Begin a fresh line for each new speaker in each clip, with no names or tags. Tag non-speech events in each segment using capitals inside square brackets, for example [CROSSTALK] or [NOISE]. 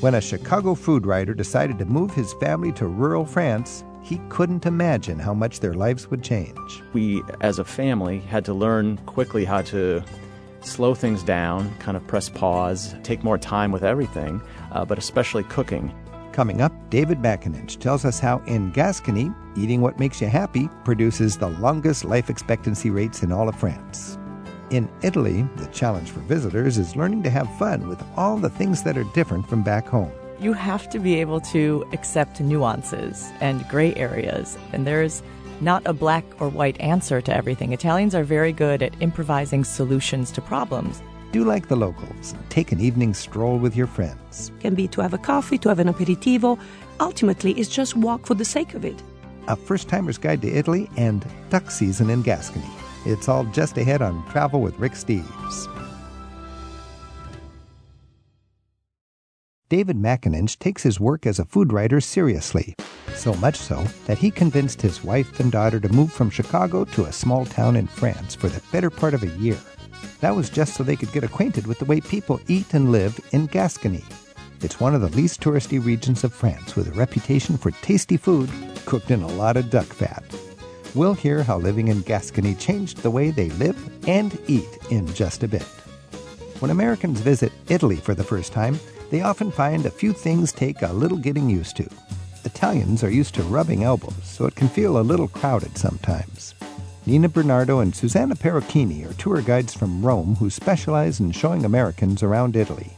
When a Chicago food writer decided to move his family to rural France, he couldn't imagine how much their lives would change.
We, as a family, had to learn quickly how to slow things down, kind of press pause, take more time with everything, uh, but especially cooking.
Coming up, David McAninch tells us how in Gascony, eating what makes you happy produces the longest life expectancy rates in all of France. In Italy, the challenge for visitors is learning to have fun with all the things that are different from back home.
You have to be able to accept nuances and gray areas, and there's not a black or white answer to everything. Italians are very good at improvising solutions to problems.
Do like the locals. Take an evening stroll with your friends.
Can be to have a coffee, to have an aperitivo. Ultimately, it's just walk for the sake of it.
A first timer's guide to Italy and duck season in Gascony. It's all just ahead on Travel with Rick Steves. David McAninch takes his work as a food writer seriously, so much so that he convinced his wife and daughter to move from Chicago to a small town in France for the better part of a year. That was just so they could get acquainted with the way people eat and live in Gascony. It's one of the least touristy regions of France with a reputation for tasty food cooked in a lot of duck fat. We'll hear how living in Gascony changed the way they live and eat in just a bit. When Americans visit Italy for the first time, they often find a few things take a little getting used to. Italians are used to rubbing elbows, so it can feel a little crowded sometimes. Nina Bernardo and Susanna Perucchini are tour guides from Rome who specialize in showing Americans around Italy.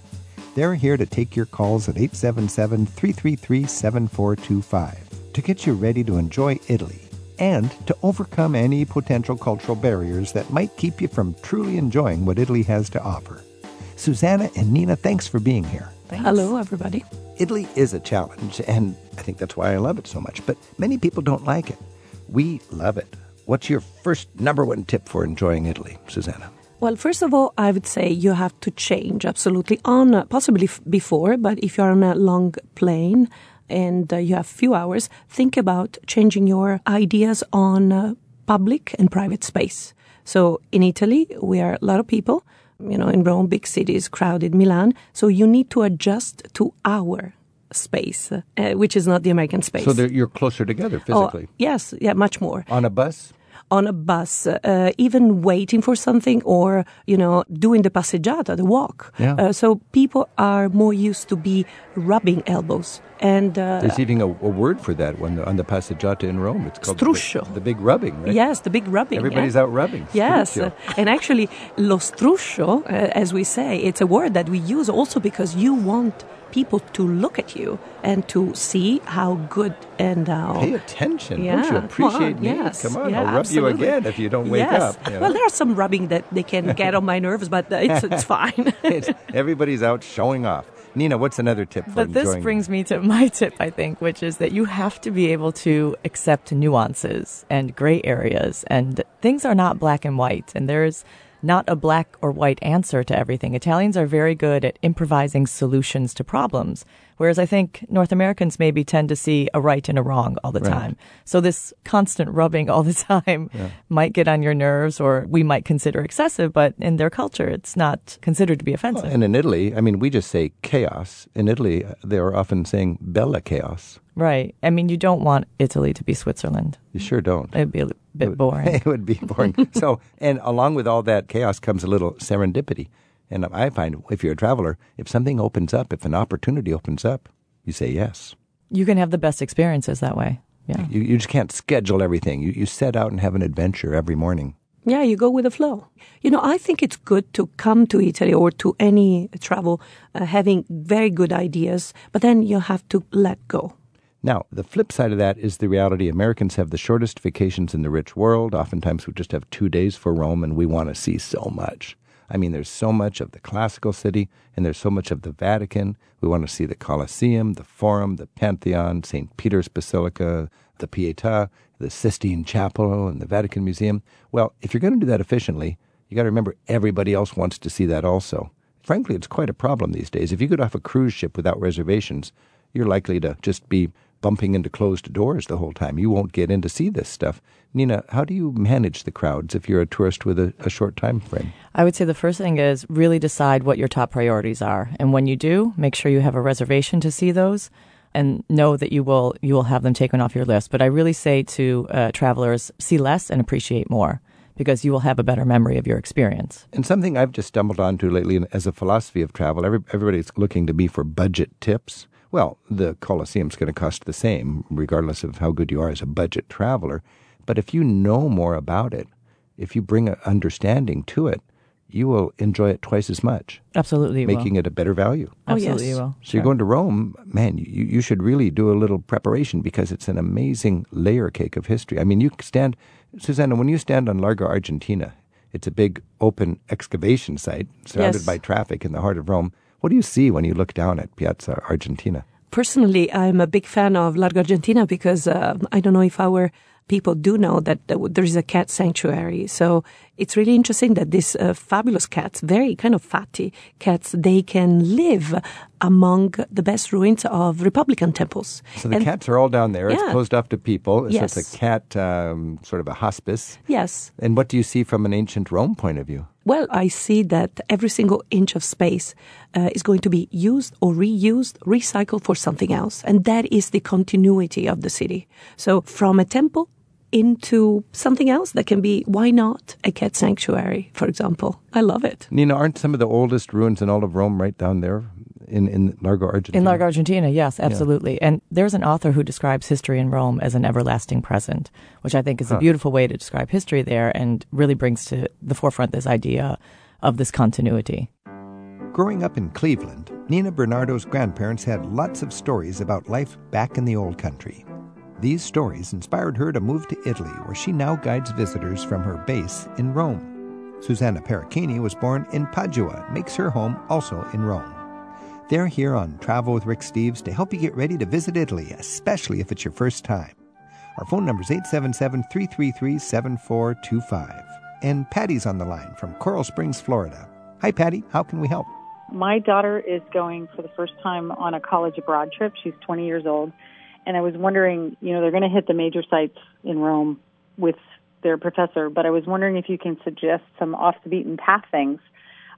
They're here to take your calls at 877 333 7425 to get you ready to enjoy Italy and to overcome any potential cultural barriers that might keep you from truly enjoying what Italy has to offer. Susanna and Nina, thanks for being here.
Thanks.
Hello, everybody.
Italy is a challenge, and I think that's why I love it so much, but many people don't like it. We love it. What's your first number one tip for enjoying Italy, Susanna?
Well, first of all, I would say you have to change absolutely on uh, possibly f- before, but if you're on a long plane and uh, you have few hours, think about changing your ideas on uh, public and private space. So in Italy, we are a lot of people. You know, in Rome, big cities, crowded, Milan. So you need to adjust to our space, uh, which is not the American space.
So you're closer together physically.
Oh, yes, yeah, much more.
On a bus?
on a bus, uh, even waiting for something, or you know, doing the passeggiata, the walk.
Yeah.
Uh, so people are more used to be rubbing elbows. And uh,
there's even a, a, word for that on the passeggiata in Rome. It's called
struscio.
The, the, big rubbing, right?
Yes, the big rubbing.
Everybody's
yeah.
out rubbing.
Yes, and actually, lo struscio, uh, as we say, it's a word that we use also because you want people to look at you and to see how good and how
pay attention.
Yeah,
don't you appreciate
come
me?
yes,
Come on,
yeah,
I'll rub
absolutely.
you again if you don't wake
yes.
up. You know?
Well, there's some rubbing that they can get on my nerves, but it's, it's [LAUGHS] fine.
it's, everybody's out showing off. Nina, what's another tip for
But this brings me to my [LAUGHS] tip, I think, which is that you have to be able to accept nuances and gray areas, and things are not black and white, and there's not a black or white answer to everything. Italians are very good at improvising solutions to problems, whereas I think North Americans maybe tend to see a right and a wrong all the
Right.
time. So this constant rubbing all the [LAUGHS] time might get on your nerves, or we might consider excessive, but in their culture, it's not considered to be offensive.
And in Italy, I mean, we just say chaos. In Italy, they are often saying bella chaos.
Right. I mean, you don't want Italy to be Switzerland.
You sure don't.
It'd be a bit [LAUGHS] boring.
it would be boring. so, and along with all that chaos comes a little serendipity. And I find if you're a traveler, if something opens up, if an opportunity opens up, you say yes.
You can have the best experiences that way. Yeah.
You, you just can't schedule everything. You, you set out and have an adventure every morning.
Yeah, you go with the flow. You know, I think it's good to come to Italy or to any travel uh, having very good ideas, but then you have to let go.
Now, the flip side of that is the reality Americans have the shortest vacations in the rich world. Oftentimes we just have two days for Rome and we want to see so much. I mean, there's so much of the classical city and there's so much of the Vatican. We want to see the Colosseum, the Forum, the Pantheon, St. Peter's Basilica, the Pietà, the Sistine Chapel, and the Vatican Museum. Well, if you're going to do that efficiently, you got to remember everybody else wants to see that also. Frankly, it's quite a problem these days. If you get off a cruise ship without reservations, you're likely to just be bumping into closed doors the whole time. You won't get in to see this stuff. Nina, how do you manage the crowds if you're a tourist with a, a short time frame?
I would say the first thing is really decide what your top priorities are. And when you do, make sure you have a reservation to see those and know that you will you will have them taken off your list. But I really say to uh, travelers, see less and appreciate more because you will have a better memory of your experience.
And something I've just stumbled onto lately as a philosophy of travel, every, everybody's looking to me for budget tips. Well, the Colosseum's going to cost the same, regardless of how good you are as a budget traveler. But if you know more about it, if you bring an understanding to it, you will enjoy it twice as much.
Absolutely,
making
will.
it a better value.
Oh, Absolutely,
yes.
you will.
So you're going to Rome, man. You, you should really do a little preparation because it's an amazing layer cake of history. I mean, you stand, Susanna, when you stand on Largo Argentina, it's a big open excavation site surrounded
Yes.
by traffic in the heart of Rome. What do you see when you look down at Piazza Argentina?
Personally, I'm a big fan of Largo Argentina because uh, I don't know if our people do know that there is a cat sanctuary. So it's really interesting that these uh, fabulous cats, very kind of fatty cats, they can live among the best ruins of Republican temples.
So the
And-
cats are all down there. It's closed off to people. So
Yes.
it's a cat, um, sort of a hospice.
Yes.
And what do you see from an ancient Rome point of view?
Well, I see that every single inch of space uh, is going to be used or reused, recycled for something else. And that is the continuity of the city. So from a temple into something else that can be, why not a cat sanctuary, for example? I love it.
Nina, aren't some of the oldest ruins in all of Rome right down there in, in Largo Argentina?
In Largo Argentina, yes, absolutely. And there's an author who describes history in Rome as an everlasting present, which I think is a beautiful way to describe history there and really brings to the forefront this idea of this continuity.
Growing up in Cleveland, Nina Bernardo's grandparents had lots of stories about life back in the old country. These stories inspired her to move to Italy, where she now guides visitors from her base in Rome. Susanna Perucchini was born in Padua makes her home also in Rome. They're here on Travel with Rick Steves to help you get ready to visit Italy, especially if it's your first time. Our phone number is 877 333 7425. And Patty's on the line from Coral Springs, Florida. Hi, Patty. How can we help?
My daughter is going for the first time on a college abroad trip. She's 20 years old. And I was wondering, you know, they're going to hit the major sites in Rome with their professor, but I was wondering if you can suggest some off the beaten path things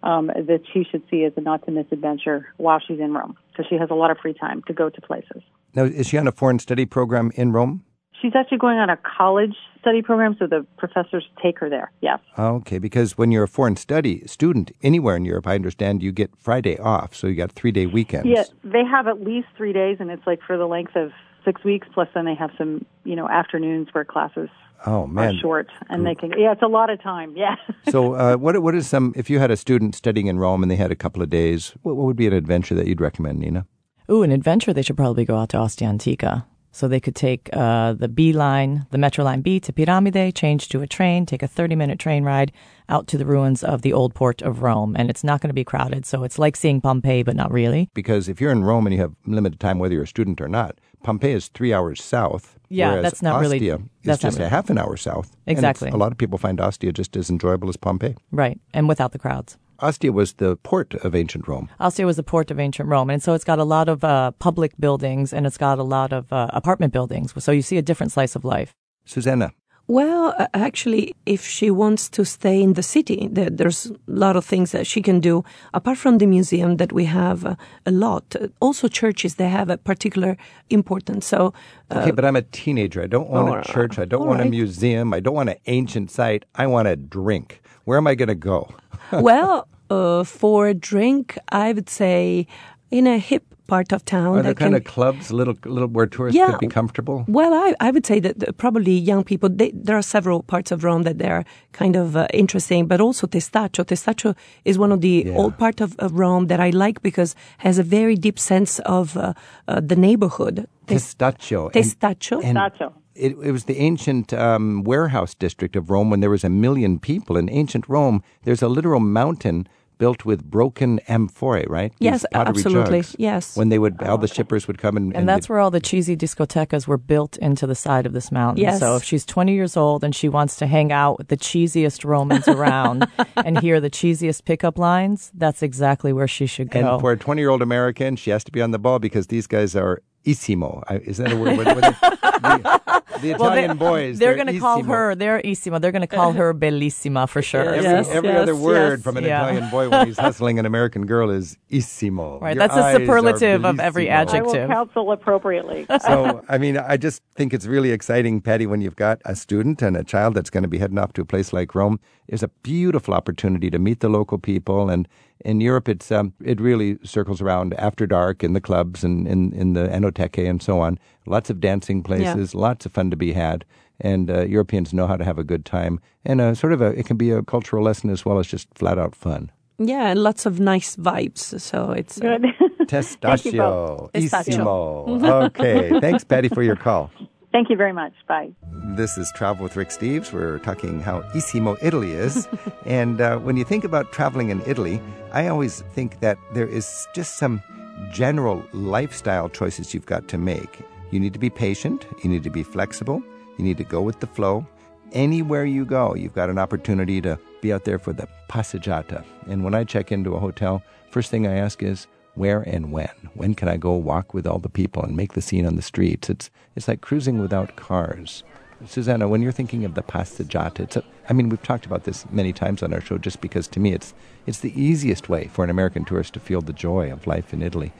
um, that she should see as a not to miss adventure while she's in Rome. So she has a lot of free time to go to places.
Now, is she on a foreign study program in Rome?
She's actually going on a college study program, so the professors take her there. Yes.
Okay, because when you're a foreign study student anywhere in Europe, I understand you get Friday off, so you got three day weekends.
Yeah, they have at least three days, and it's like for the length of six weeks. Plus, then they have some, you know, afternoons where classes
Oh
are
man.
short, and they can. Yeah, it's a lot of time. Yeah. [LAUGHS]
so, uh, what what is some? If you had a student studying in Rome and they had a couple of days, what, what would be an adventure that you'd recommend, Nina?
Ooh, an adventure, they should probably go out to Ostia Antica. So they could take uh, the B line, the Metro Line B to Piramide, change to a train, take a 30 minute train ride out to the ruins of the old port of Rome. And it's not going to be crowded. So it's like seeing Pompeii, but not really.
Because if you're in Rome and you have limited time, whether you're a student or not, Pompeii is three hours south.
Yeah,
whereas
that's not really-
Ostia is
that's
just a half an hour south.
Exactly.
a lot of people find Ostia just as enjoyable as Pompeii.
Right. And without the crowds.
Ostia was the port of ancient Rome.
Ostia was the port of ancient Rome. And so it's got a lot of uh, public buildings and it's got a lot of uh, apartment buildings. So you see a different slice of life.
Susanna,
Well, actually, if she wants to stay in the city, there, there's a lot of things that she can do. Apart from the museum that we have uh, a lot, uh, also churches, they have a particular importance. So, uh,
Okay, but I'm a teenager. I don't want
all
a church. I don't want a museum. I don't want an ancient site. I want a drink. Where am I going to go? [LAUGHS]
well, uh, for a drink, I would say in a hip part of town.
Are there
that
kind
can,
of clubs, little, little where tourists
Yeah.
could be comfortable?
Well, I, I would say that probably young people, they, there are several parts of Rome that they're kind of uh, interesting, but also Testaccio. Testaccio is one of the
Yeah.
old part of, of Rome that I like because has a very deep sense of uh, uh, the neighborhood. Tes-
Testaccio. And-
Testaccio.
and
Testaccio.
It, it was the ancient um, warehouse district of Rome when there was a million people. In ancient Rome, there's a literal mountain built with broken amphorae, right?
Yes, absolutely.
jugs.
Yes.
When they would, all the uh, shippers would come and,
And that's where all the cheesy discotecas were built into the side of this mountain.
Yes.
So if she's 20 years old and she wants to hang out with the cheesiest Romans around [LAUGHS] and hear the cheesiest pickup lines, that's exactly where she should go.
And for a 20 year old American, she has to be on the ball because these guys are Isimo. Is that a word? [LAUGHS] the, the, the Italian
well,
boys.
They're, they're going to call her. They're Isimo. They're going to call her Bellissima for sure.
Every,
yes,
every
yes,
other word
yes,
from an
yeah.
Italian boy when he's [LAUGHS] hustling an American girl is Isimo.
Right.
Your
that's a superlative of every adjective.
I
adjective.
will counsel appropriately. [LAUGHS]
so, I mean, I just think it's really exciting, Patty, when you've got a student and a child that's going to be heading off to a place like Rome. It's a beautiful opportunity to meet the local people. And in Europe, it's um, it really circles around after dark in the clubs and in, in the Enoteque and so on. Lots of dancing places, lots of fun to be had. And uh, Europeans know how to have a good time. And uh, sort of a, it can be a cultural lesson as well as just flat out fun.
Yeah, and lots of nice vibes. So it's uh,
Good. [LAUGHS]
Testaccio.
Pistachio.
Isimo. okay. Thanks, Patty, for your call.
Thank you very much. Bye.
This is Travel with Rick Steves. We're talking how Isimo Italy is. [LAUGHS] and uh, when you think about traveling in Italy, I always think that there is just some general lifestyle choices you've got to make. You need to be patient, you need to be flexible, you need to go with the flow. Anywhere you go, you've got an opportunity to be out there for the passeggiata. And when I check into a hotel, first thing I ask is, where and when? When can I go walk with all the people and make the scene on the streets? It's it's like cruising without cars. Susanna, when you're thinking of the passeggiata, it's a, I mean, we've talked about this many times on our show just because to me it's it's the easiest way for an American tourist to feel the joy of life in Italy.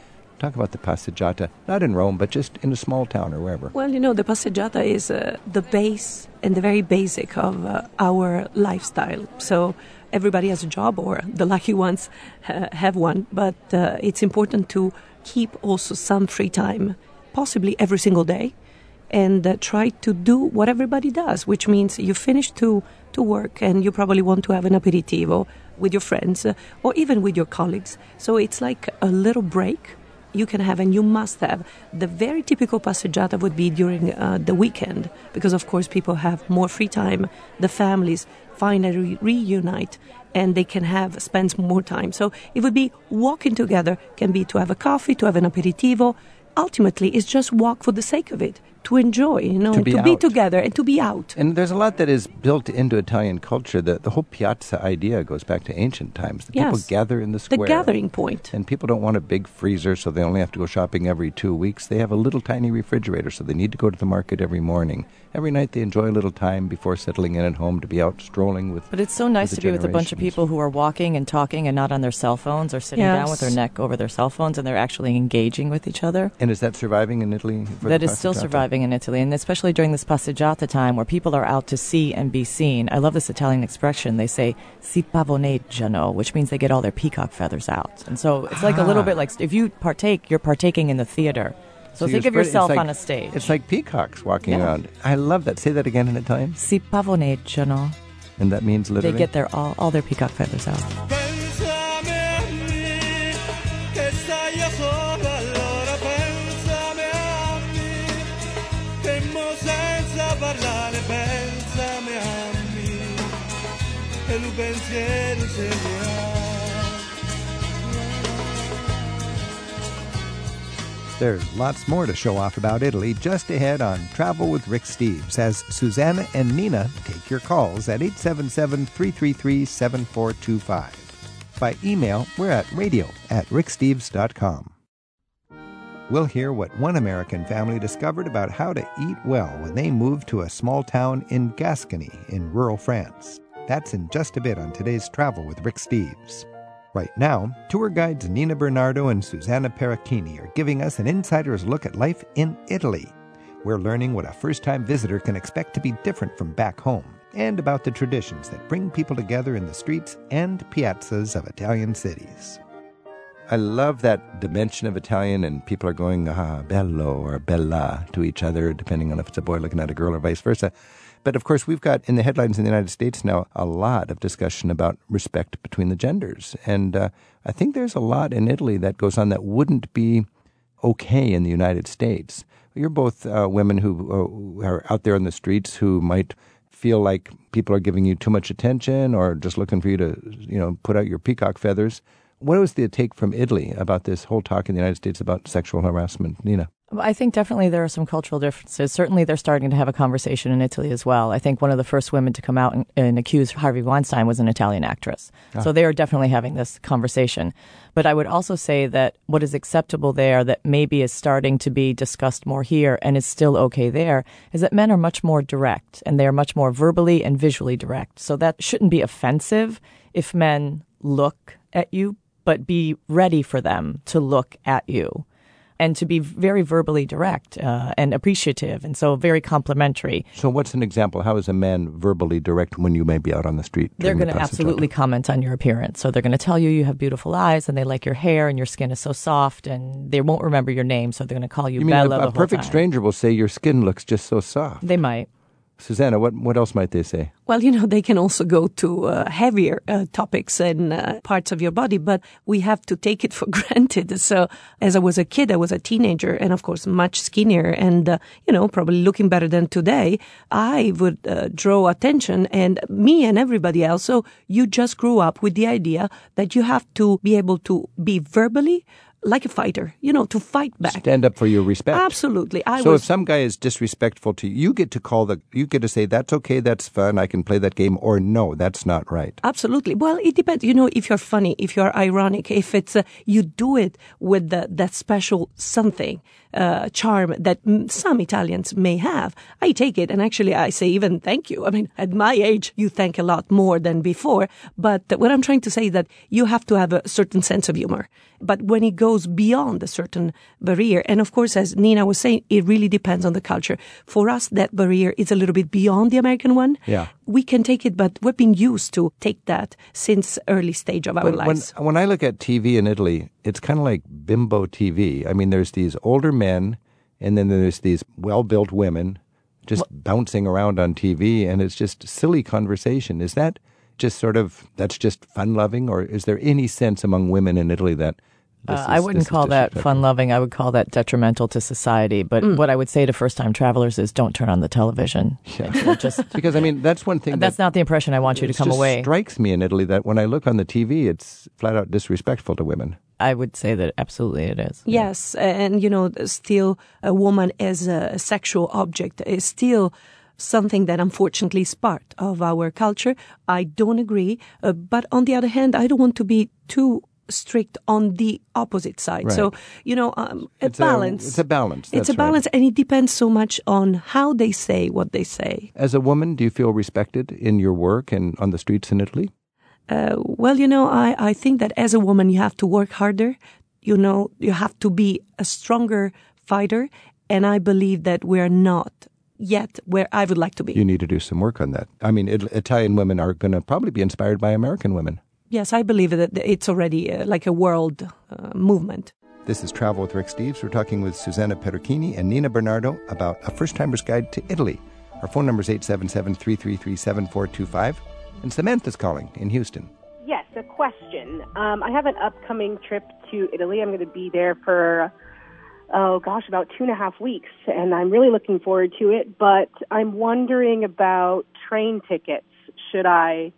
Talk about the passeggiata, not in Rome, but just in a small town or wherever.
Well, you know, the passeggiata is uh, the base and the very basic of uh, our lifestyle. So everybody has a job, or the lucky ones [LAUGHS] have one, but uh, it's important to keep also some free time, possibly every single day, and uh, try to do what everybody does, which means you finish to, to work and you probably want to have an aperitivo with your friends uh, or even with your colleagues. So it's like a little break you can have and you must have. The very typical passeggiata would be during uh, the weekend because, of course, people have more free time. The families finally reunite and they can have spend more time. So it would be walking together, can be to have a coffee, to have an aperitivo. Ultimately, it's just walk for the sake of it, to enjoy, you know,
To be
to be together and to be out.
And there's a lot that is built into Italian culture. The, the whole piazza idea goes back to ancient times. The people gather in the square.
The gathering point.
And people don't want a big freezer, so they only have to go shopping every two weeks. They have a little tiny refrigerator, so they need to go to the market every morning. Every night they enjoy a little time before settling in at home to be out strolling with.
But it's so nice to be with a bunch of people who are walking and talking and not on their cell phones or sitting down with their neck over their cell phones and they're actually engaging with each other.
And is that surviving in Italy? For
That
the
is still surviving in Italy, and especially during this passeggiata time where people are out to see and be seen. I love this Italian expression. They say "si pavoneggiano," which means they get all their peacock feathers out. And so it's like a little
Ah.
bit like if you partake, you're partaking in the theater. So, think of
spread-
yourself
like-
on a stage.
It's like peacocks walking
Yeah.
around. I love that. Say that again in Italian.
si pavoneggiano.
And that means literally.
They get their all, all their peacock feathers out.
Pensame a me, che stai io solo
There's lots more to show off about Italy just ahead on Travel with Rick Steves as Susanna and Nina take your calls at 877 333 7425. By email, we're at radio at ricksteves.com. We'll hear what one American family discovered about how to eat well when they moved to a small town in Gascony in rural France. That's in just a bit on today's Travel with Rick Steves. Right now, tour guides Nina Bernardo and Susanna Perucchini are giving us an insider's look at life in Italy. We're learning what a first time visitor can expect to be different from back home, and about the traditions that bring people together in the streets and piazzas of Italian cities. I love that dimension of Italian, and people are going, ah, bello or bella to each other, depending on if it's a boy looking at a girl or vice versa. But of course, we've got in the headlines in the United States now a lot of discussion about respect between the genders. And uh, I think there's a lot in Italy that goes on that wouldn't be okay in the United States. You're both uh, women who uh, are out there in the streets who might feel like people are giving you too much attention or just looking for you to, you know, put out your peacock feathers. What was the take from Italy about this whole talk in the United States about sexual harassment, Nina?
I think definitely there are some cultural differences. Certainly, they're starting to have a conversation in Italy as well. I think one of the first women to come out and, and accuse Harvey Weinstein was an Italian actress. Ah. So they are definitely having this conversation. But I would also say that what is acceptable there, that maybe is starting to be discussed more here and is still okay there, is that men are much more direct and they are much more verbally and visually direct. So that shouldn't be offensive if men look at you, but be ready for them to look at you and to be very verbally direct uh, and appreciative, and so very complimentary.
So, what's an example? How is a man verbally direct when you may be out on the street?
They're going
the
to absolutely
passeggiata?
comment on your appearance. So they're going to tell you you have beautiful eyes, and they like your hair, and your skin is so soft, and they won't remember your name, so they're going to call you,
You mean
Bella
a,
the
a perfect stranger will say your skin looks just so soft?
They might.
Susanna, what what else might they say?
Well, you know, they can also go to uh, heavier uh, topics and uh, parts of your body, but we have to take it [LAUGHS] for granted. So, as I was a kid, I was a teenager, and of course, much skinnier, and uh, you know, probably looking better than today. I would uh, draw attention, and me and everybody else. So, you just grew up with the idea that you have to be able to be verbally like a fighter, you know, to fight back.
Stand up for your respect.
Absolutely. I
so
was
if some guy is disrespectful to you, you get to call the you get to say that's okay, that's fun, I can play that game, or no, that's not right.
Absolutely. Well, it depends. You know, if you're funny, if you're ironic, if it's uh, you do it with the, that special something uh, charm that some Italians may have, I take it and actually I say even thank you. I mean, at my age, you thank a lot more than before. But what I'm trying to say is that you have to have a certain sense of humor. But when it goes beyond a certain barrier, and of course, as Nina was saying, it really depends on the culture. For us, that barrier is a little bit beyond the American one
Yeah.
we can take it, but we've been used to take that since early stage of our
When, when,
lives.
when I look at TV in Italy, it's kind of like bimbo TV. I mean, there's these older men, and then there's these well built women just bouncing around on TV, and it's just silly conversation. Is that just sort of, that's just fun loving, or is there any sense among women in Italy that
Uh,
is,
I wouldn't call that fun loving. I would call that detrimental to society. But
Mm.
what I would say to first time travelers is don't turn on the television.
Yeah.
Just [LAUGHS]
Because, I mean, that's one thing
that's
that
not the impression I want you to come
just
away.
strikes me in Italy that when I look on the TV, it's flat out disrespectful to women.
I would say that absolutely it is.
Yes, and you know, still a woman as a sexual object is still something that unfortunately is part of our culture. I don't agree, uh, but on the other hand, I don't want to be too strict on the opposite side. So, you know, um, a
It's
balance.
A, it's a balance.
It's
that's
a
right.
balance, and it depends so much on how they say what they say.
As a woman, do you feel respected in your work and on the streets in Italy?
Uh, well, you know, I, I think that as a woman, you have to work harder. You know, you have to be a stronger fighter. And I believe that we're not yet where I would like to be.
You need to do some work on that. I mean, it, Italian women are going to probably be inspired by American women.
yes, I believe that it's already uh, like a world uh, movement.
This is Travel with Rick Steves. We're talking with Susanna Perucchini and Nina Bernardo about a first timer's guide to Italy. Our phone number is 877 333 7425. And Samantha's calling in Houston.
Yes, a question. Um, I have an upcoming trip to Italy. I'm going to be there for, oh gosh, about two and a half weeks, and I'm really looking forward to it. But I'm wondering about train tickets. Should I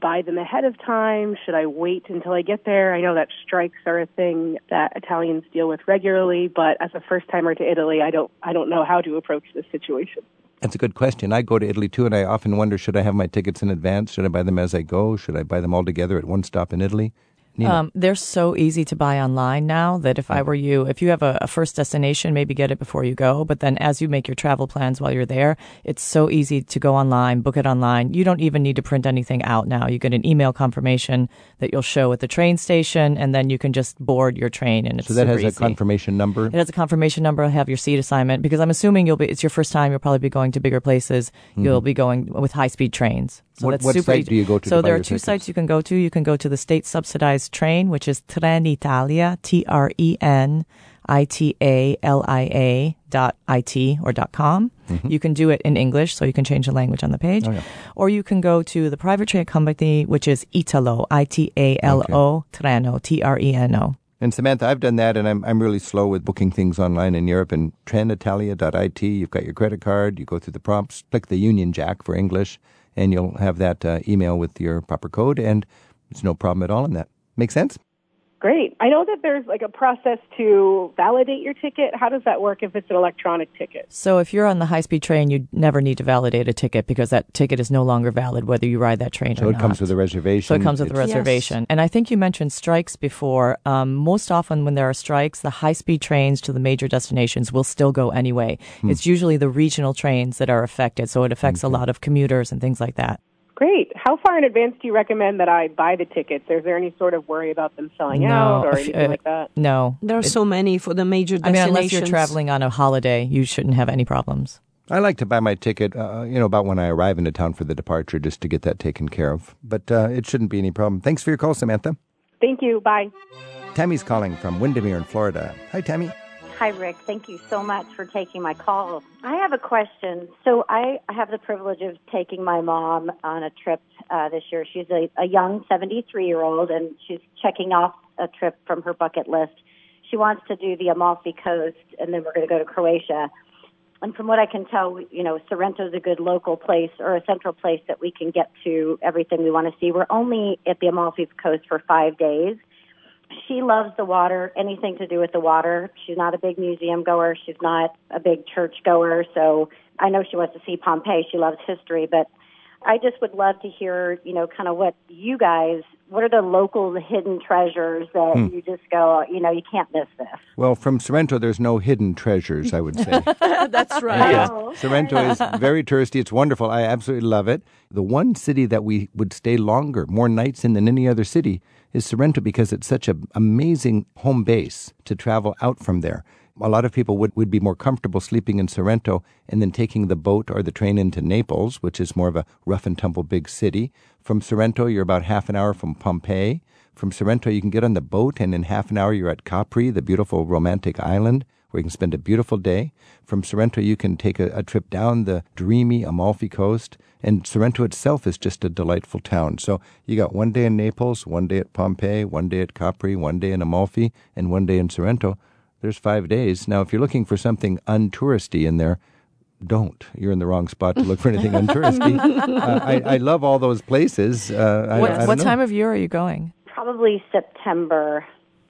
buy them ahead of time? Should I wait until I get there? I know that strikes are a thing that Italians deal with regularly, but as a first timer to Italy, I don't, I don't know how to approach this situation.
That's a good question. I go to Italy too, and I often wonder should I have my tickets in advance? Should I buy them as I go? Should I buy them all together at one stop in Italy?
Um, they're so easy to buy online now that if I were you, if you have a, a first destination, maybe get it before you go. But then as you make your travel plans while you're there, it's so easy to go online, book it online. You don't even need to print anything out now. You get an email confirmation that you'll show at the train station, and then you can just board your train. And it's
so that has
super
a
easy.
confirmation number.
It has a confirmation number. Have your seat assignment because I'm assuming you'll be. It's your first time. You'll probably be going to bigger places. You'll be going with high speed trains. So
Mm-hmm. What-
that's
what
super
site
easy.
do you go to
So
to
there are two
tickets?
sites you can go to. You can go to the state subsidized train, which is Trenitalia, T R E N I T A L I A dot it or dot com. You can do it in English, so you can change the language on the page,
Mm-hmm. Oh, yeah.
or you can go to the private train company, which is Italo, I T A L O Treno, T R E N O.
And Samantha, I've done that, and I'm I'm really slow with booking things online in Europe. And trenitalia.it, you've got your credit card. You go through the prompts, click the Union Jack for English, and you'll have that uh, email with your proper code, and it's no problem at all in that. Make sense?
Great. I know that there's like a process to validate your ticket. How does that work if it's an electronic ticket?
So if you're on the high speed train, you never need to validate a ticket because that ticket is no longer valid whether you ride that train
So
or not.
So, it comes with a reservation.
So it comes with a
It's-
reservation. And I think you mentioned strikes before. Um, most often, when there are strikes, the high speed trains to the major destinations will still go anyway.
Hmm.
It's usually the regional trains that are affected. So it affects a lot of commuters and things like that.
Great. How far in advance do you recommend that I buy the tickets? Is there any sort of worry about them selling
No,
out or anything
uh,
like that?
No.
There are
It-
so many for the major
I mean, unless you're traveling on a holiday, you shouldn't have any problems.
I like to buy my ticket, uh, you know, about when I arrive into town for the departure, just to get that taken care of. But uh, it shouldn't be any problem. Thanks for your call, Samantha.
Thank you. Bye.
Tammy's calling from Windermere in Florida. Hi, Tammy.
Hi, Rick. Thank you so much for taking my call. I have a question. So, I have the privilege of taking my mom on a trip uh, this year. She's a, a young 73 year old, and she's checking off a trip from her bucket list. She wants to do the Amalfi Coast, and then we're going to go to Croatia. And from what I can tell, you know, Sorrento's a good local place or a central place that we can get to everything we want to see. We're only at the Amalfi Coast for five days she loves the water, anything to do with the water. She's not a big museum goer. She's not a big church goer. So I know she wants to see Pompeii. She loves history, but I just would love to hear, you know, kind of what you guys, what are the local hidden treasures that hmm. you just go, you know, you can't miss this.
Well, from Sorrento, there's no hidden treasures, I would say. [LAUGHS]
That's right.
Oh,
Sorrento is very touristy. It's wonderful. I absolutely love it. The one city that we would stay longer, more nights in than any other city, is Sorrento because it's such an amazing home base to travel out from there. A lot of people would, would be more comfortable sleeping in Sorrento and then taking the boat or the train into Naples, which is more of a rough and tumble big city. From Sorrento, you're about half an hour from Pompeii. From Sorrento, you can get on the boat, and in half an hour, you're at Capri, the beautiful romantic island where you can spend a beautiful day. From Sorrento, you can take a, a trip down the dreamy Amalfi Coast, and Sorrento itself is just a delightful town. So you got one day in Naples, one day at Pompeii, one day at Capri, one day in Amalfi, and one day in Sorrento. There's five days. Now, if you're looking for something untouristy in there, don't. You're in the wrong spot to look for anything [LAUGHS] untouristy. uh, I, I love all those places. Uh,
what
I don't
what time of year are you going?
probably September.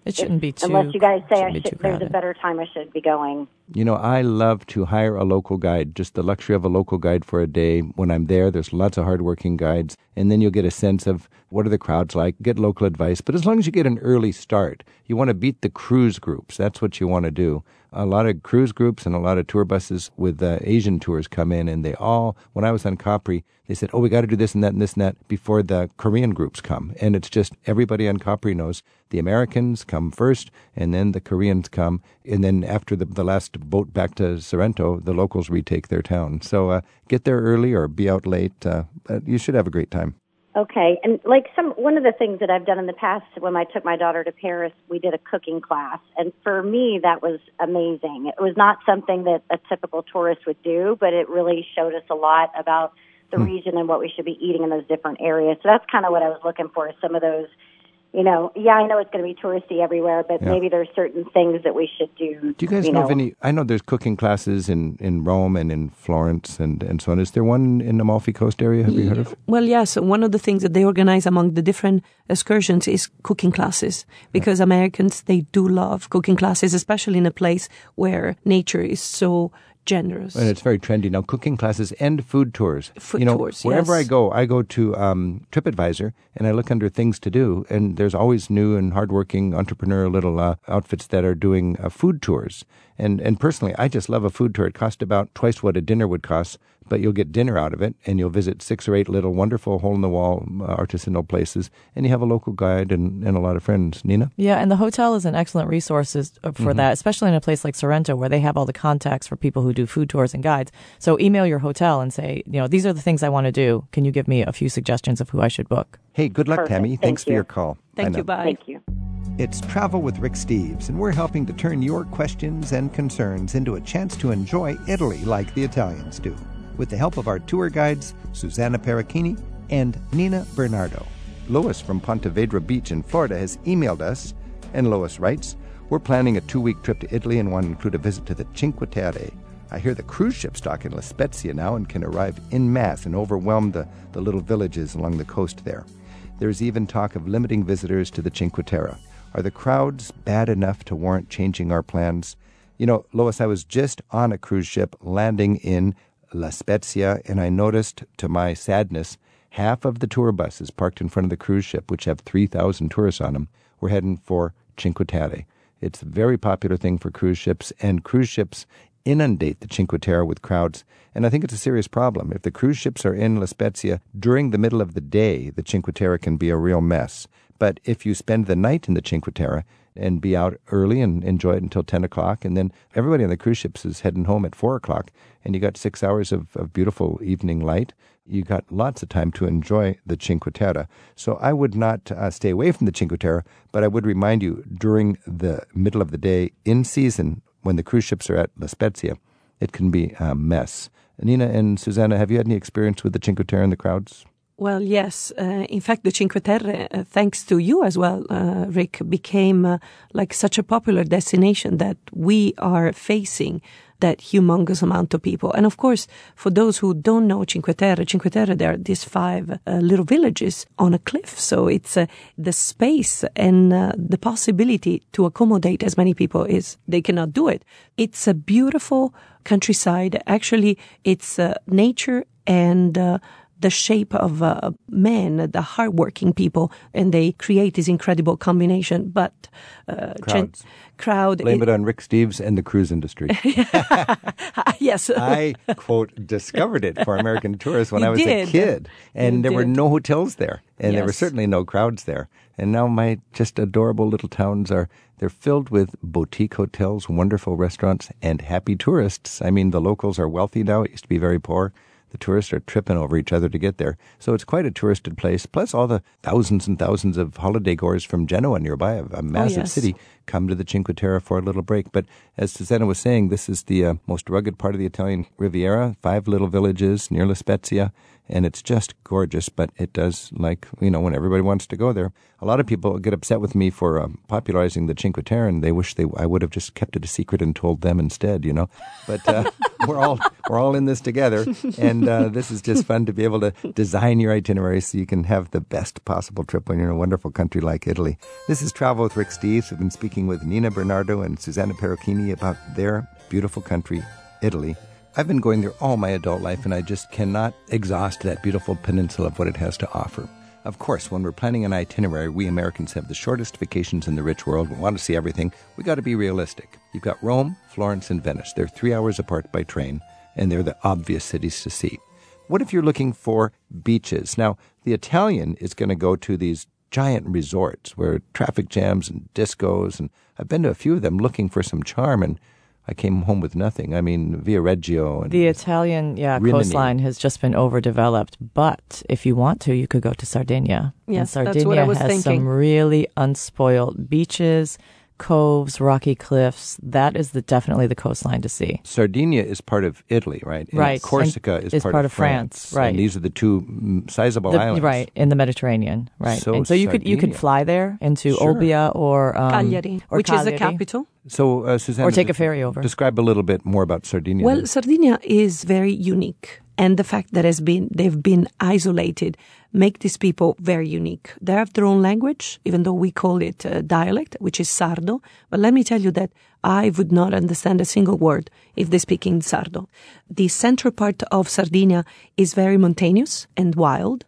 It shouldn't be too.
Unless you guys say I
shouldn't be
should,
too
there's a better time I should be going.
You know, I love to hire a local guide, just the luxury of a local guide for a day. When I'm there, there's lots of hardworking guides, and then you'll get a sense of what are the crowds like, get local advice. But as long as you get an early start, you want to beat the cruise groups. That's what you want to do. A lot of cruise groups and a lot of tour buses with uh, Asian tours come in, and they all, when I was on Capri, they said, oh, we got to do this and that and this and that before the Korean groups come. And it's just everybody on Capri knows the Americans come first, and then the Koreans come, and then after the, the last boat back to Sorrento, the locals retake their town. So uh, get there early or be out late. Uh, you should have a great time.
Okay, and like some one of the things that I've done in the past when I took my daughter to Paris, we did a cooking class, and for me that was amazing. It was not something that a typical tourist would do, but it really showed us a lot about the hmm. region and what we should be eating in those different areas. So that's kind of what I was looking for. Some of those, you know, yeah, I know it's going to be touristy everywhere, but
Yeah.
maybe there's certain things that we should do.
Do you guys know, of any? I know there's cooking classes in, in Rome and in Florence and, and so on. Is there one in the Amalfi Coast area? Have you heard of?
Well, yes. One of the things that they organize among the different excursions is cooking classes because Americans they do love cooking classes, especially in a place where nature is so generous.
And it's very trendy now. Cooking classes and food tours.
Food
you know,
tours,
wherever
yes.
I go, I go to um, TripAdvisor and I look under things to do, and there's always new and hardworking entrepreneurial little uh, outfits that are doing uh, food tours. And and personally, I just love a food tour. It costs about twice what a dinner would cost, but you'll get dinner out of it, and you'll visit six or eight little wonderful hole in the wall uh, artisanal places, and you have a local guide and, and a lot of friends. Nina.
Yeah, and the hotel is an excellent resource is- uh, for that, especially in a place like Sorrento where they have all the contacts for people who do food tours and guides. So email your hotel and say, you know, these are the things I want to do. Can you give me a few suggestions of who I should book?
Hey, good luck,
Perfect.
Tammy.
Thank
Thanks for your call.
Thank you. Bye.
Thank you.
It's Travel with Rick Steves, and we're helping to turn your questions and concerns into a chance to enjoy Italy like the Italians do, with the help of our tour guides, Susanna Perucchini and Nina Bernardo. Lois from Ponte Vedra Beach in Florida has emailed us, and Lois writes, We're planning a two week trip to Italy and want to include a visit to the Cinque Terre. I hear the cruise ships dock in La Spezia now and can arrive in mass and overwhelm the, the little villages along the coast there. There's even talk of limiting visitors to the Cinque Terre. Are the crowds bad enough to warrant changing our plans? You know, Lois, I was just on a cruise ship landing in La Spezia, and I noticed to my sadness half of the tour buses parked in front of the cruise ship, which have 3,000 tourists on them, were heading for Cinque Terre. It's a very popular thing for cruise ships, and cruise ships inundate the Cinque Terre with crowds. And I think it's a serious problem. If the cruise ships are in La Spezia during the middle of the day, the Cinque Terre can be a real mess. But if you spend the night in the Cinque Terre and be out early and enjoy it until 10 o'clock, and then everybody on the cruise ships is heading home at 4 o'clock, and you got six hours of, of beautiful evening light, you got lots of time to enjoy the Cinque Terre. So I would not uh, stay away from the Cinque Terre, but I would remind you during the middle of the day, in season, when the cruise ships are at La Spezia, it can be a mess. Nina and Susanna, have you had any experience with the Cinque Terre and the crowds?
Well, yes. Uh, in fact, the Cinque Terre, uh, thanks to you as well, uh, Rick, became uh, like such a popular destination that we are facing that humongous amount of people. And of course, for those who don't know Cinque Terre, Cinque Terre, there are these five uh, little villages on a cliff. So it's uh, the space and the possibility to accommodate as many people is they cannot do it. It's a beautiful countryside. Actually, it's nature and the shape of uh, men, the hardworking people, and they create this incredible combination. But uh,
Crowds.
crowd,
Blame it on Rick Steves and the cruise industry. [LAUGHS] [LAUGHS]
yes,
I, quote, discovered it for American [LAUGHS] tourists when
You
I was
did.
a kid. And
You
there were no hotels there. And there were certainly no crowds there. And now my just adorable little towns are, they're filled with boutique hotels, wonderful restaurants, and happy tourists. I mean, the locals are wealthy now. It used to be very poor. The tourists are tripping over each other to get there. So it's quite a touristed place. Plus all the thousands and thousands of holiday goers from Genoa nearby, a, a massive
yes.
city, come to the Cinque Terre for a little break. But as Susanna was saying, this is the uh, most rugged part of the Italian Riviera, five little villages near La Spezia, and it's just gorgeous. But it does, like, you know, when everybody wants to go there. A lot of people get upset with me for um, popularizing the Cinque Terre, and they wish they I would have just kept it a secret and told them instead, you know. But uh, [LAUGHS] we're all we're all in this together, and uh, this is just fun to be able to design your itinerary so you can have the best possible trip when you're in a wonderful country like Italy. This is Travel with Rick Steves. We've been speaking with Nina Bernardo and Susanna Perucchini about their beautiful country, Italy. I've been going there all my adult life, and I just cannot exhaust that beautiful peninsula of what it has to offer. Of course, when we're planning an itinerary, we Americans have the shortest vacations in the rich world. We want to see everything. We got to be realistic. You've got Rome, Florence, and Venice. They're three hours apart by train, and they're the obvious cities to see. What if you're looking for beaches? Now, the Italian is going to go to these giant resorts where traffic jams and discos, and I've been to a few of them looking for some charm, and I came home with nothing. I mean, Viareggio and
The Italian, yeah,
Rimini.
coastline has just been overdeveloped. But if you want to, you could go to Sardinia. And
Yes, that's
Sardinia
what I was
has
thinking.
some really unspoiled beaches, coves, rocky cliffs. That is the definitely the coastline to see.
Sardinia is part of Italy, right? And
Right.
Corsica
And
is,
is
part,
part
of
of France, right.
And these are the two mm, sizable
The-
islands.
right in the Mediterranean, right?
So
and so you could you could fly there into
Sure.
Olbia or um,
Cagliari,
or
which is the capital.
So, uh, Susanna,
Or take a ferry over.
Describe a little bit more about Sardinia.
Well, Sardinia is very unique, and the fact that has been they've been isolated make these people very unique. They have their own language, even though we call it uh, dialect, which is Sardo. But let me tell you that I would not understand a single word if they speak in Sardo. The central part of Sardinia is very mountainous and wild,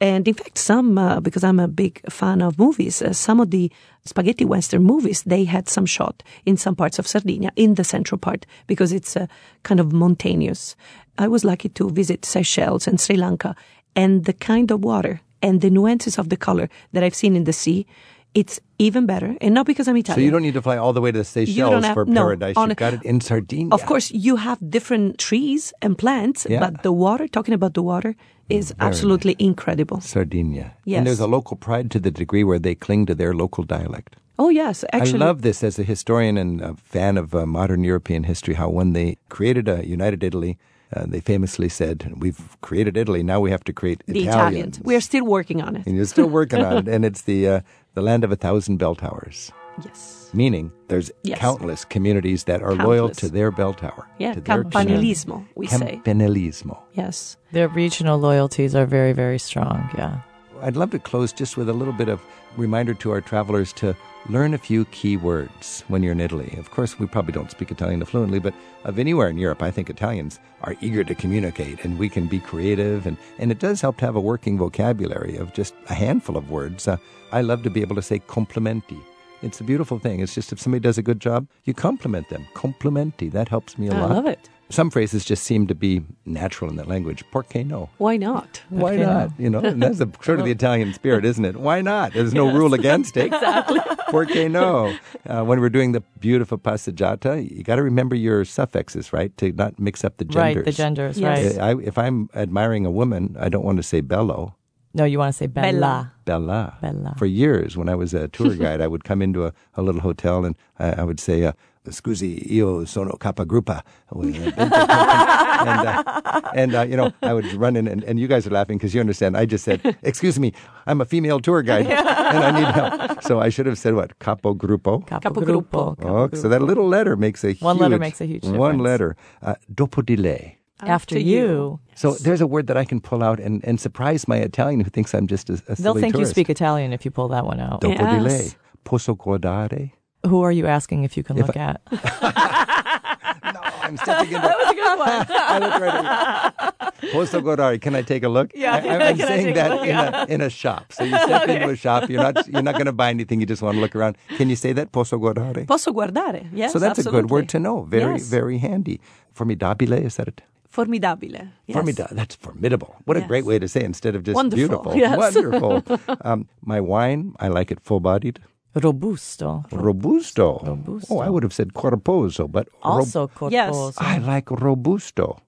and in fact, some uh, because I'm a big fan of movies, uh, some of the spaghetti western movies they had some shot in some parts of Sardinia in the central part because it's uh, kind of mountainous. I was lucky to visit Seychelles and Sri Lanka, and the kind of water and the nuances of the color that I've seen in the sea, it's even better. And not because I'm Italian.
so you don't need to fly all the way to the Seychelles
have-
for
no,
paradise. You've
a-
got it in Sardinia.
Of course, you have different trees and plants,
Yeah.
but the water, talking about the water, is absolutely incredible.
Sardinia.
Yes.
And there's a local pride to the degree where they cling to their local dialect.
Oh, yes. Actually,
I love this as a historian and a fan of uh, modern European history. How when they created a united Italy, uh, they famously said, "We've created Italy. Now we have to create
the
Italians."
Italians. We're still working on it.
and you're still working on it. [LAUGHS] And it's the uh, the land of a thousand bell towers,
Yes.
meaning there's
Yes.
countless communities that are loyal to their bell tower.
Yeah,
to their
campanilismo, we say.
Campanilismo.
Yes.
Their regional loyalties are very very strong. Yeah.
I'd love to close just with a little bit of reminder to our travelers to learn a few key words when you're in Italy. Of course, we probably don't speak Italian fluently, but of anywhere in Europe, I think Italians are eager to communicate and we can be creative. And, and it does help to have a working vocabulary of just a handful of words. Uh, I love to be able to say complimenti. It's a beautiful thing. It's just if somebody does a good job, you compliment them. Complimenti. That helps me a
I
lot.
love it.
Some phrases just seem to be natural in that language. Perché no?
Why not? [LAUGHS]
Why
Perché
not? You know, and that's a, sort of the Italian spirit, isn't it? Why not? There's no rule against it. [LAUGHS] Exactly. Perché no? Uh, when we're doing the beautiful passeggiata, you got to remember your suffixes, right? To not mix up the genders.
Right, the genders,
Yes.
right.
I, if I'm admiring a woman, I don't want to say bello,
No, you want to say bella.
Bella.
bella.
Bella.
For years, when I was a tour [LAUGHS] guide, I would come into a, a little hotel and I, I would say, uh, Scusi, io sono capagruppa. [LAUGHS] and, uh, and uh, you know, I would run in, and, and you guys are laughing because you understand. I just said, Excuse me, I'm a female tour guide [LAUGHS] and I need help. So I should have said what? Capogruppo?
Capogruppo.
Oh, so that little letter makes a
One
huge,
letter makes a huge difference.
One letter. Uh, dopo di lei.
After you.
So there's a word that I can pull out and, and surprise my Italian who thinks I'm just a, a
They'll
silly
think you speak Italian if you pull that one out.
Dopo di
Yes.
lei. Posso guardare?
Who are you asking if you can
If
look
I-
at? [LAUGHS] [LAUGHS]
No, I'm stepping into. that was a good one. [LAUGHS] I look right at you. Posso guardare? Can I take a look?
Yeah,
I, am
can I
saying
take a
that
look?
in, a, in a shop. So you step into a shop. You're not you're not going to buy anything. You just want to look around. Can you say that? Posso guardare?
Posso guardare? Yes,
so that's a good word to know. Very
Yes.
very handy. Formidabile is that it?
Formidabile. Yes.
Formidable. That's formidable. What a great way to say it instead of just
Wonderful.
beautiful.
Yes.
Wonderful. um, my wine, I like it full bodied.
Robusto.
Robusto.
Robusto.
Oh, I would have said corposo, but rob-
Also corposo.
Yes.
I like robusto.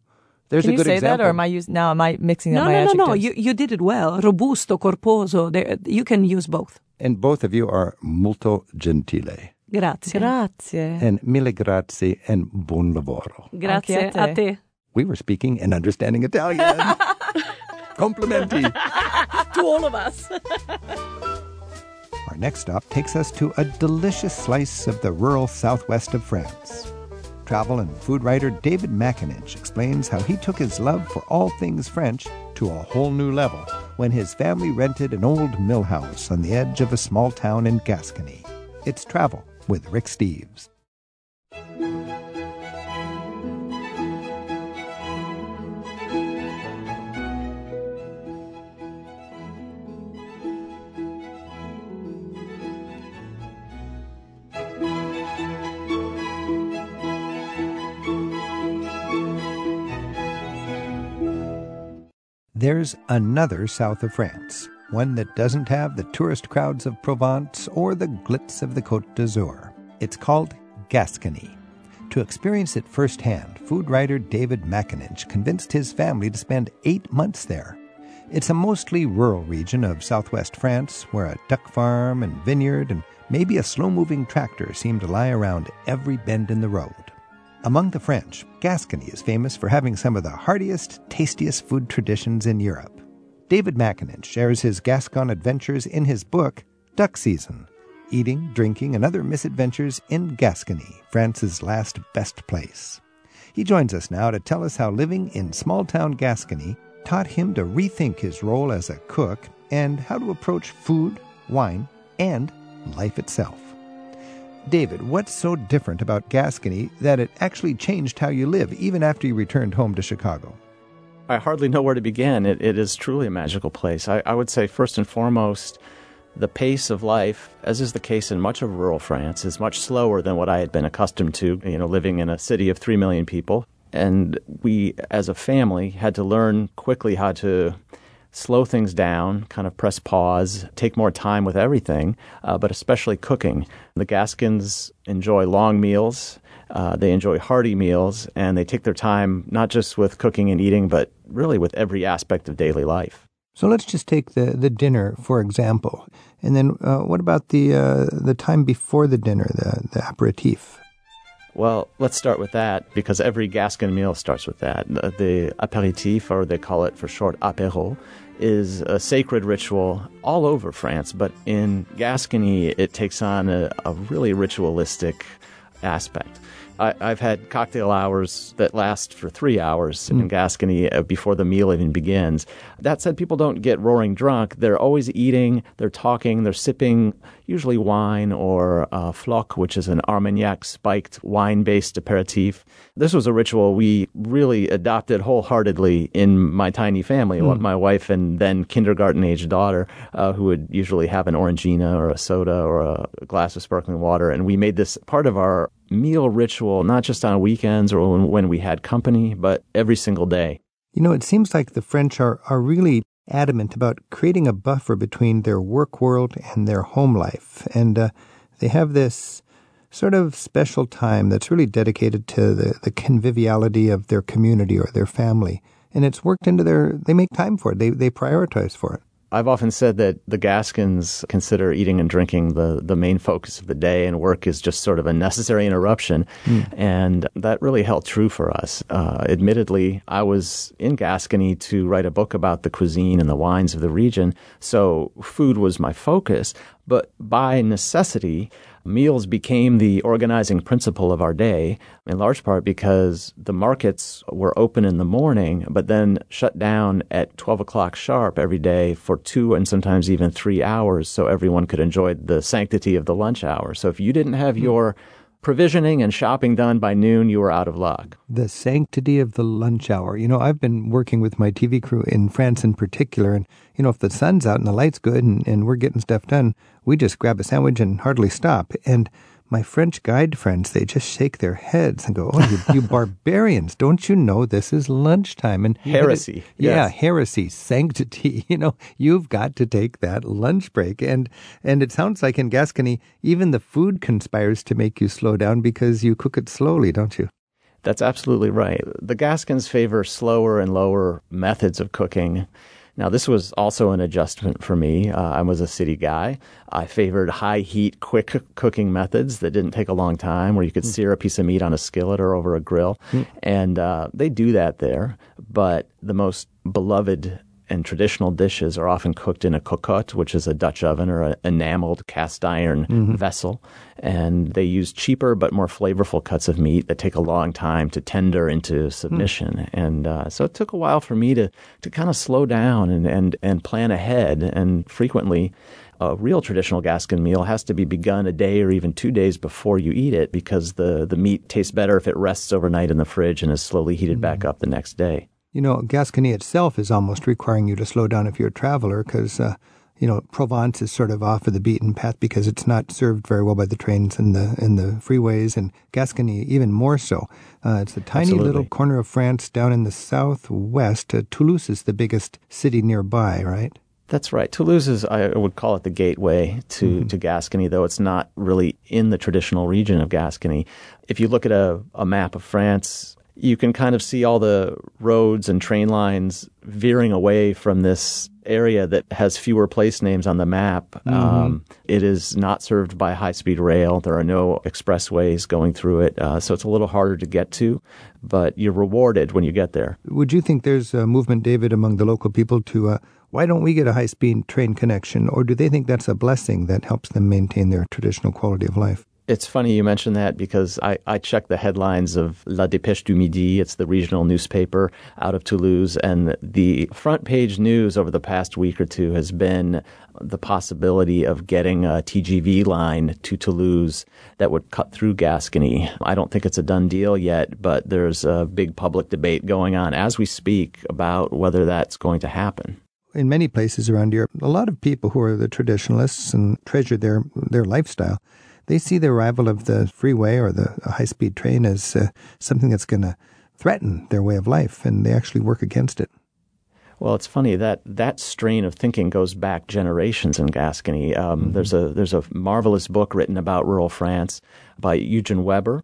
There's
Can
a good
you
good
say
example.
that, or am I using now? Am I mixing
No,
up my
no, no,
adjectives?
no. You, you did it well. Robusto, corposo. There, you can use both.
and both of you are molto gentile.
Grazie.
Grazie.
And mille grazie and buon lavoro.
Grazie
Anche a
a te.
We were speaking and understanding Italian. [LAUGHS] Complimenti.
To all of us. [LAUGHS]
Our next stop takes us to a delicious slice of the rural southwest of France. Travel and food writer David McAninch explains how he took his love for all things French to a whole new level when his family rented an old mill house on the edge of a small town in Gascony. It's Travel with Rick Steves. There's another south of France, one that doesn't have the tourist crowds of Provence or the glitz of the Côte d'Azur. It's called Gascony. To experience it firsthand, food writer David McAninch convinced his family to spend eight months there. It's a mostly rural region of southwest France where a duck farm and vineyard and maybe a slow moving tractor seem to lie around every bend in the road. Among the French, Gascony is famous for having some of the heartiest, tastiest food traditions in Europe. David McAninch shares his Gascon adventures in his book, Duck Season Eating, Drinking, and Other Misadventures in Gascony, France's last best place. He joins us now to tell us how living in small town Gascony taught him to rethink his role as a cook and how to approach food, wine, and life itself. David, what's so different about Gascony that it actually changed how you live even after you returned home to Chicago?
I hardly know where to begin. It, it is truly a magical place. I, I would say, first and foremost, the pace of life, as is the case in much of rural France, is much slower than what I had been accustomed to, you know, living in a city of 3 million people. And we, as a family, had to learn quickly how to slow things down, kind of press pause, take more time with everything, uh, but especially cooking. The Gascons enjoy long meals. Uh, they enjoy hearty meals, and they take their time not just with cooking and eating, but really with every aspect of daily life.
So let's just take the, the dinner, for example. And then uh, what about the, uh, the time before the dinner, the, the aperitif?
Well, let's start with that because every Gascon meal starts with that. The, aperitif, or they call it for short apéro, is a sacred ritual all over France, but in Gascony, it takes on a, a really ritualistic aspect. I, I've had cocktail hours that last for three hours in Gascony uh, before the meal even begins. That said, people don't get roaring drunk. They're always eating, they're talking, they're sipping usually wine or uh, floc, which is an Armagnac spiked wine based aperitif. This was a ritual we really adopted wholeheartedly in my tiny family.
Hmm.
My wife and then kindergarten age daughter, uh, who would usually have an orangina or a soda or a glass of sparkling water. And we made this part of our meal ritual, not just on weekends or when, when we had company, but every single day.
You know, it seems like the French are, are really adamant about creating a buffer between their work world and their home life. And uh, they have this sort of special time that's really dedicated to the, the conviviality of their community or their family. And it's worked into their, they make time for it, they, they prioritize for it.
I've often said that the Gascons consider eating and drinking the, the main focus of the day, and work is just sort of a necessary interruption. And that really held true for us. Uh, admittedly, I was in Gascony to write a book about the cuisine and the wines of the region, so food was my focus. But by necessity, meals became the organizing principle of our day, in large part because the markets were open in the morning, but then shut down at 12 o'clock sharp every day for two and sometimes even three hours so everyone could enjoy the sanctity of the lunch hour. So if you didn't have hmm. your provisioning and shopping done by noon, you were out of luck.
The sanctity of the lunch hour. You know, I've been working with my TV crew in France in particular, and, you know, if the sun's out and the light's good and, and we're getting stuff done, we just grab a sandwich and hardly stop. And my French guide friends, they just shake their heads and go, Oh, you, you [LAUGHS] barbarians, don't you know this is lunchtime? And
Heresy,
Yeah,
yes.
heresy, sanctity. [LAUGHS] You know, you've got to take that lunch break. And and it sounds like in Gascony, even the food conspires to make you slow down because you cook it slowly, don't you?
That's absolutely right. The Gascons favor slower and lower methods of cooking. Now, this was also an adjustment for me. Uh, I was a city guy. I favored high heat, quick cooking methods that didn't take a long time, where you could sear a piece of meat on a skillet or over a grill. And uh, they do that there. But the most beloved and traditional dishes are often cooked in a cocotte, which is a Dutch oven or an enameled cast iron mm-hmm. vessel. And they use cheaper but more flavorful cuts of meat that take a long time to tender into submission. Hmm. And uh, so it took a while for me to, to kind of slow down and, and, and plan ahead. And frequently, a real traditional Gascon meal has to be begun a day or even two days before you eat it because the, the meat tastes better if it rests overnight in the fridge and is slowly heated hmm. back up the next day.
You know, Gascony itself is almost requiring you to slow down if you're a traveler because, uh, you know, Provence is sort of off of the beaten path because it's not served very well by the trains and the and the freeways, and Gascony even more so. Uh, it's a tiny
Absolutely.
little corner of France down in the southwest. Uh, Toulouse is the biggest city nearby, right?
That's right. Toulouse is, I would call it the gateway to, to Gascony, though it's not really in the traditional region of Gascony. If you look at a, a map of France, you can kind of see all the roads and train lines veering away from this area that has fewer place names on the map. Um, it is not served by high speed rail. There are no expressways going through it. Uh, so it's a little harder to get to, but you're rewarded when you get there.
Would you think there's a movement, David, among the local people to uh, why don't we get a high speed train connection, or do they think that's a blessing that helps them maintain their traditional quality of life?
It's funny you mention that because I, I checked the headlines of La Dépêche du Midi. It's the regional newspaper out of Toulouse. And the front page news over the past week or two has been the possibility of getting a TGV line to Toulouse that would cut through Gascony. I don't think it's a done deal yet, but there's a big public debate going on as we speak about whether that's going to happen.
in many places around Europe, a lot of people who are the traditionalists and treasure their their lifestyle, they see the arrival of the freeway or the high speed train as uh, something that's going to threaten their way of life, and they actually work against it.
Well, it's funny that that strain of thinking goes back generations in Gascony. Um, There's a there's a marvelous book written about rural France by Eugen Weber,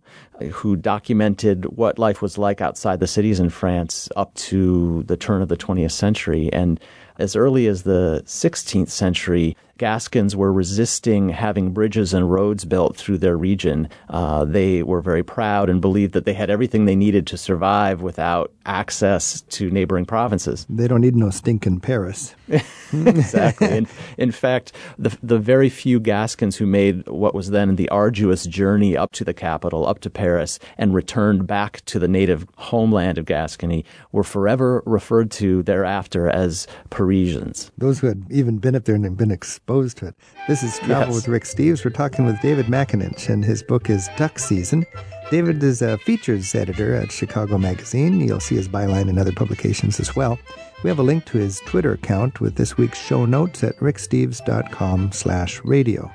who documented what life was like outside the cities in France up to the turn of the 20th century. And as early as the 16th century, Gascons were resisting having bridges and roads built through their region. Uh, they were very proud and believed that they had everything they needed to survive without access to neighboring provinces.
They don't need no stinking Paris. [LAUGHS]
exactly. In, in fact, the the very few Gascons who made what was then the arduous journey up to the capital, up to Paris, and returned back to the native homeland of Gascony were forever referred to thereafter as Parisians.
Those who had even been up there and been exposed exposed to it. This is Travel
Yes.
with Rick Steves. We're talking with David McAninch, and his book is Duck Season. David is a features editor at Chicago Magazine. You'll see his byline in other publications as well. We have a link to his Twitter account with this week's show notes at ricksteves.com slash radio.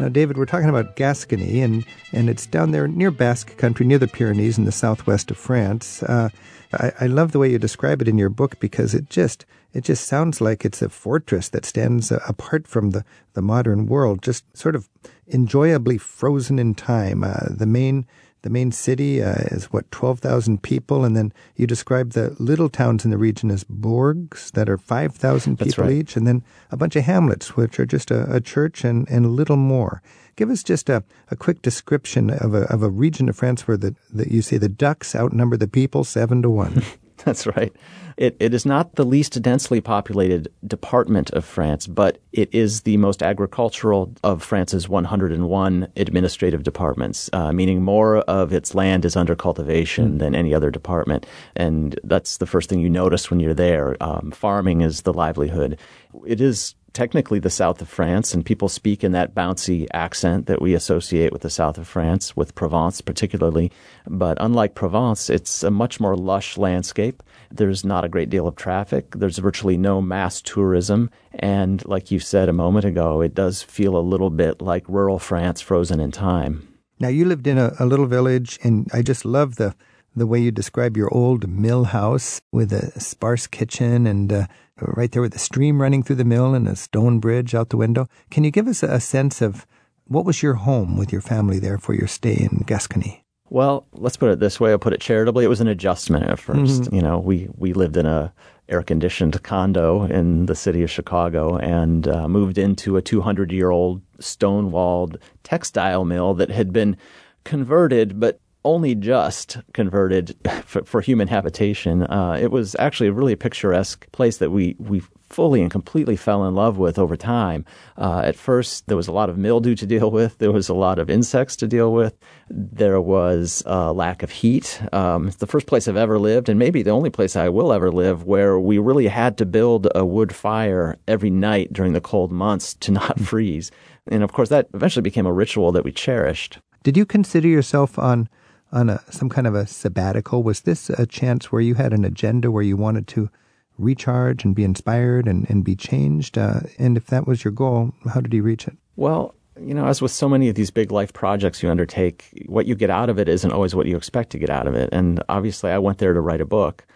Now, David, we're talking about Gascony, and, and it's down there near Basque country, near the Pyrenees in the southwest of France. Uh, I, I love the way you describe it in your book because it just it just sounds like it's a fortress that stands uh, apart from the, the modern world, just sort of enjoyably frozen in time. Uh, the main the main city uh, is what twelve thousand people, and then you describe the little towns in the region as bourgs that are five thousand people
right.
each, and then a bunch of hamlets, which are just a, a church and, and little more. Give us just a, a quick description of a, of a region of France where the, the you say the ducks outnumber the people seven to one. [LAUGHS] [LAUGHS]
That's right. It, it is not the least densely populated department of France, but it is the most agricultural of France's 101 administrative departments, uh, meaning more of its land is under cultivation than any other department. And that's the first thing you notice when you're there. Um, farming is the livelihood. It is technically the south of France, and people speak in that bouncy accent that we associate with the south of France, with Provence particularly. But unlike Provence, it's a much more lush landscape. There's not a great deal of traffic. There's virtually no mass tourism. And like you said a moment ago, it does feel a little bit like rural France frozen in time.
Now you lived in a, a little village, and I just love the the way you describe your old mill house with a sparse kitchen and uh, right there with the stream running through the mill and a stone bridge out the window. Can you give us a, sense of what was your home with your family there for your stay in Gascony?
Well, let's put it this way. I'll put it charitably. It was an adjustment at 1st You know, we, we lived in a air conditioned condo in the city of Chicago and uh, moved into a 200 year old stone walled textile mill that had been converted, but only just converted [LAUGHS] for, for human habitation. Uh, it was actually a really picturesque place that we, we fully and completely fell in love with over time. Uh, at first, there was a lot of mildew to deal with. There was a lot of insects to deal with. There was a lack of heat. Um, it's the first place I've ever lived, and maybe the only place I will ever live, where we really had to build a wood fire every night during the cold months to [LAUGHS] not freeze. And of course, that eventually became a ritual that we cherished.
Did you consider yourself on on a, some kind of a sabbatical? Was this a chance where you had an agenda where you wanted to recharge and be inspired and, and be changed? Uh, and if that was your goal, how did you reach it?
Well, you know, as with so many of these big life projects you undertake, what you get out of it isn't always what you expect to get out of it. And obviously, I went there to write a book.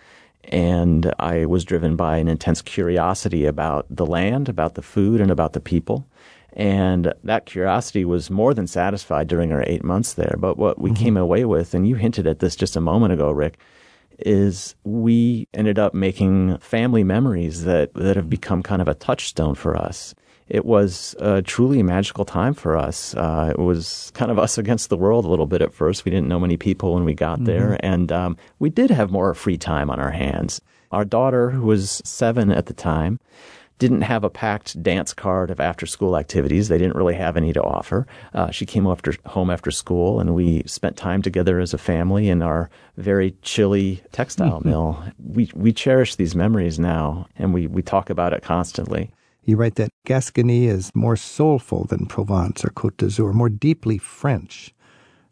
And I was driven by an intense curiosity about the land, about the food, and about the people. And that curiosity was more than satisfied during our eight months there. But what we came away with, and you hinted at this just a moment ago, Rick, is we ended up making family memories that, that have become kind of a touchstone for us. It was a truly magical time for us. Uh, it was kind of us [LAUGHS] against the world a little bit at first. We didn't know many people when we got there, and um, we did have more free time on our hands. Our daughter, who was seven at the time, didn't have a packed dance card of after school activities. They didn't really have any to offer. Uh, she came after, home after school and we spent time together as a family in our very chilly textile mill. We, we cherish these memories now and we, we talk about it constantly.
You write that Gascony is more soulful than Provence or Côte d'Azur, more deeply French.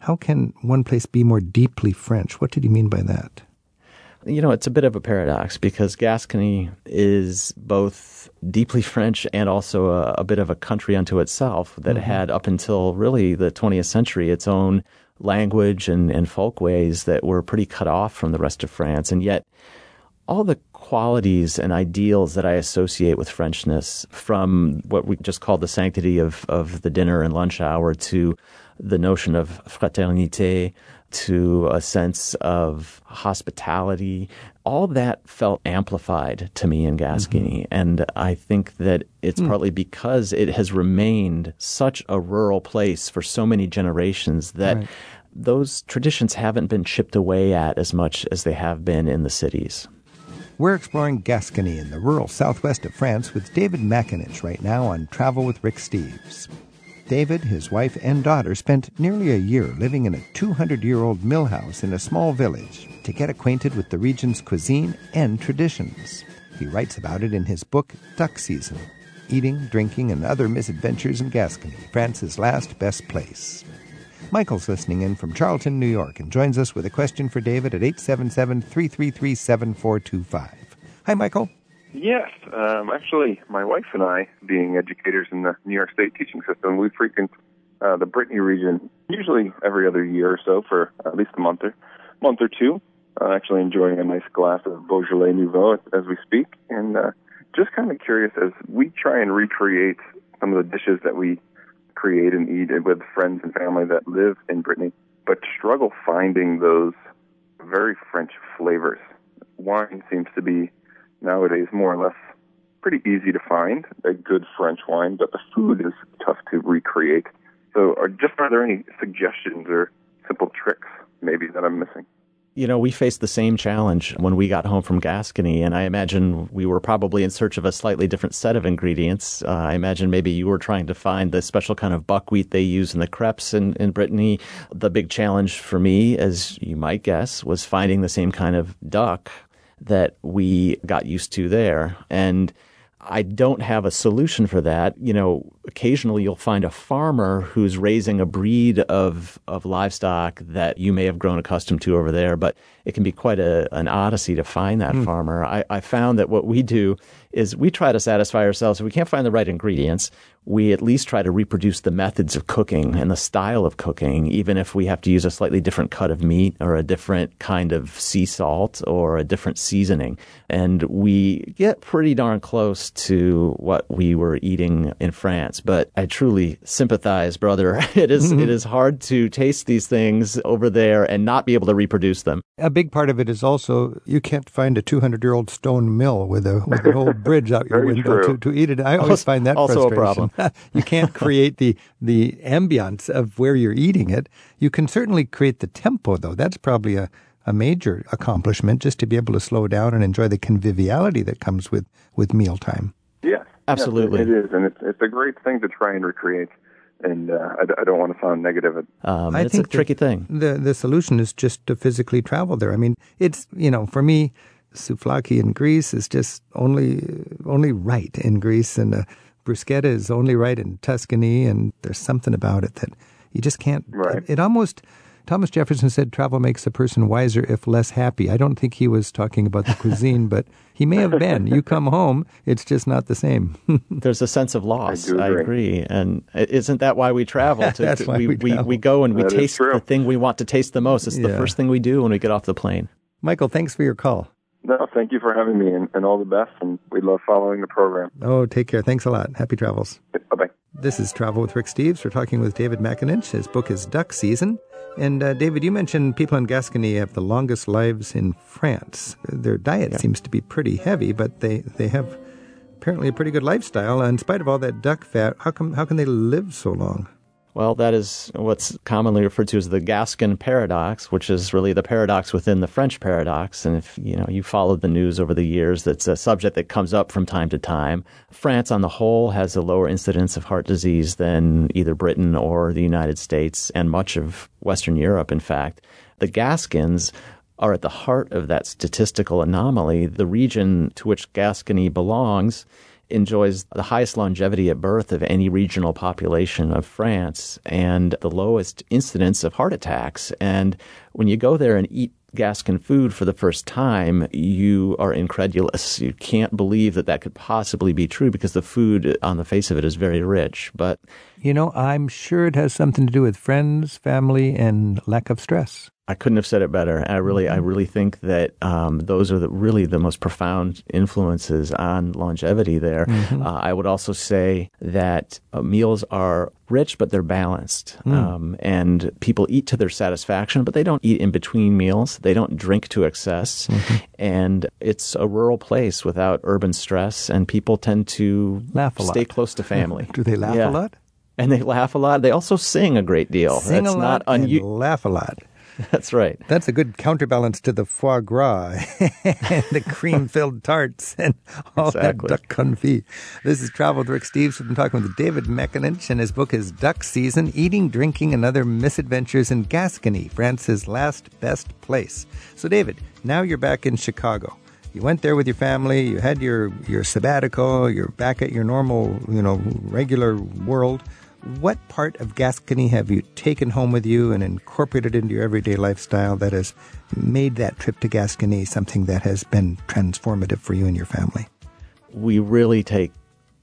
How can one place be more deeply French? What did you mean by that?
You know, it's a bit of a paradox because Gascony is both deeply [LAUGHS] French and also a, a bit of a country unto itself that mm-hmm. had, up until really the 20th century, its own language and, and folkways that were pretty cut off from the rest of France. And yet, all the qualities and ideals that I associate with Frenchness, from what we just call the sanctity of, of the dinner and lunch hour to the notion of fraternité, to a sense of hospitality, all that felt amplified to me in Gascony. Mm-hmm. And I think that it's hmm. partly because it has remained such a rural place for so many generations that those traditions haven't been chipped away at as much as they have been in the cities.
We're exploring Gascony in the rural southwest of France with David McAninch right now on Travel with Rick Steves. David, his wife, and daughter spent nearly a year living in a 200 year old mill house in a small village to get acquainted with the region's cuisine and traditions. He writes about it in his book, Duck Season. eating, drinking, and other misadventures in Gascony, France's last best place. Michael's listening in from Charlton, New York, and joins us with a question for David at 877 333 7425. Hi, Michael.
Yes, um, actually, my wife and I, being educators in the New York State teaching system, we frequent uh, the Brittany region usually every other year or so for at least a month or month or two. Uh, actually, enjoying a nice glass of Beaujolais Nouveau as, as we speak, and uh, just kind of curious as we try and recreate some of the dishes that we create and eat with friends and family that live in Brittany, but struggle finding those very French flavors. Wine seems to be nowadays more or less pretty easy to find a good French wine, but the food is tough to recreate. So, are just are there any suggestions or simple tricks maybe that I'm missing?
You know, we faced the same challenge when we got home from Gascony, and I imagine we were probably in search of a slightly different set of ingredients. Uh, I imagine maybe you were trying to find the special kind of buckwheat they use in the crepes in, in Brittany. The big challenge for me, as you might guess, was finding the same kind of duck that we got used to there. And I don't have a solution for that. You know, occasionally you'll find a farmer who's raising a breed of, of livestock that you may have grown accustomed to over there, but it can be quite a, an odyssey to find that mm. farmer. I, I found that what we do is we try to satisfy ourselves. If we can't find the right ingredients, we at least try to reproduce the methods of cooking and the style of cooking, even if we have to use a slightly different cut of meat or a different kind of sea salt or a different seasoning. And we get pretty darn close to what we were eating in France. But I truly sympathize, brother. [LAUGHS] It is,
Mm-hmm.
it is hard to taste these things over there and not be able to reproduce them.
A big part of it is also you can't find a 200 year old stone mill with a with an [LAUGHS] old bridge out your
Very
window to, to eat it. I always
Also-
find that
also a
frustration. [LAUGHS] you can't create the the ambiance of where you're eating it. You can certainly create the tempo, though. That's probably a a major accomplishment just to be able to slow down and enjoy the conviviality that comes with with mealtime.
Yes,
Absolutely.
Yes, it is, and it's it's a great thing to try and recreate. And uh, I, I don't want to sound negative.
Um,
I
it's a
think that
tricky thing.
The the solution is just to physically travel there. I mean, it's you know, for me, souvlaki in Greece is just only only right in Greece, and uh, bruschetta is only right in Tuscany. And there's something about it that you just can't.
Right.
It, it almost. Thomas Jefferson said travel makes a person wiser if less happy. I don't think he was talking about the cuisine, but he may have been. You come home, it's just not the same. [LAUGHS]
There's a sense of loss.
I, agree.
agree. And isn't that why we travel? [LAUGHS] To,
That's
to-
why we
we,
travel.
we go and we
That is
taste the thing we want to taste the most. It's the first thing we do when we get off the plane.
Michael, thanks for your call.
No, thank you for having me, and, and all the best. And we love following the program.
Oh, take care. Thanks a lot. Happy travels.
Bye bye.
This is Travel with Rick Steves. We're talking with David McAninch. His book is Duck Season. And uh, David, you mentioned people in Gascony have the longest lives in France. Their diet seems to be pretty heavy, but they, they have apparently a pretty good lifestyle. In spite of all that duck fat, how come how can they live so long?
Well, that is what's commonly referred to as the Gascon paradox, which is really the paradox within the French paradox. And if you know you followed the news over the years, that's a subject that comes up from time to time. France, on the whole, has a lower incidence of heart disease than either Britain or the United States, and much of Western Europe. In fact, the Gascons are at the heart of that statistical anomaly. The region to which Gascony belongs enjoys the highest longevity at birth of any regional population of France and the lowest incidence of heart attacks. And when you go there and eat Gascon food for the first time, you are incredulous. You can't believe that that could possibly be true because the food on the face of it is very rich. But
You know, I'm sure it has something to do with friends, family, and lack of stress.
I couldn't have said it better. I really, I really think that um, those are the, really the most profound influences on longevity. There, uh, I would also say that uh, meals are rich, but they're balanced, um, and people eat to their satisfaction, but they don't eat in between meals. They don't drink to excess, and it's a rural place without urban stress, and people tend to
Laugh a lot.
stay close to [LAUGHS] family.
Do they laugh
Yeah.
a lot?
And they laugh a lot. They also sing a great deal.
Sing
That's
a lot
not
and
unusual.
laugh a lot.
That's right.
That's a good counterbalance to the foie gras [LAUGHS] and the cream-filled tarts and all
Exactly.
that duck confit. This is Travel with Rick Steves. We've been talking with David McAninch, and his book is Duck Season, Eating, Drinking, and Other Misadventures in Gascony, France's last best place. So, David, now you're back in Chicago. You went there with your family. You had your your sabbatical. You're back at your normal, you know, regular world. What part of Gascony have you taken home with you and incorporated into your everyday lifestyle that has made that trip to Gascony something that has been transformative for you and your family?
We really take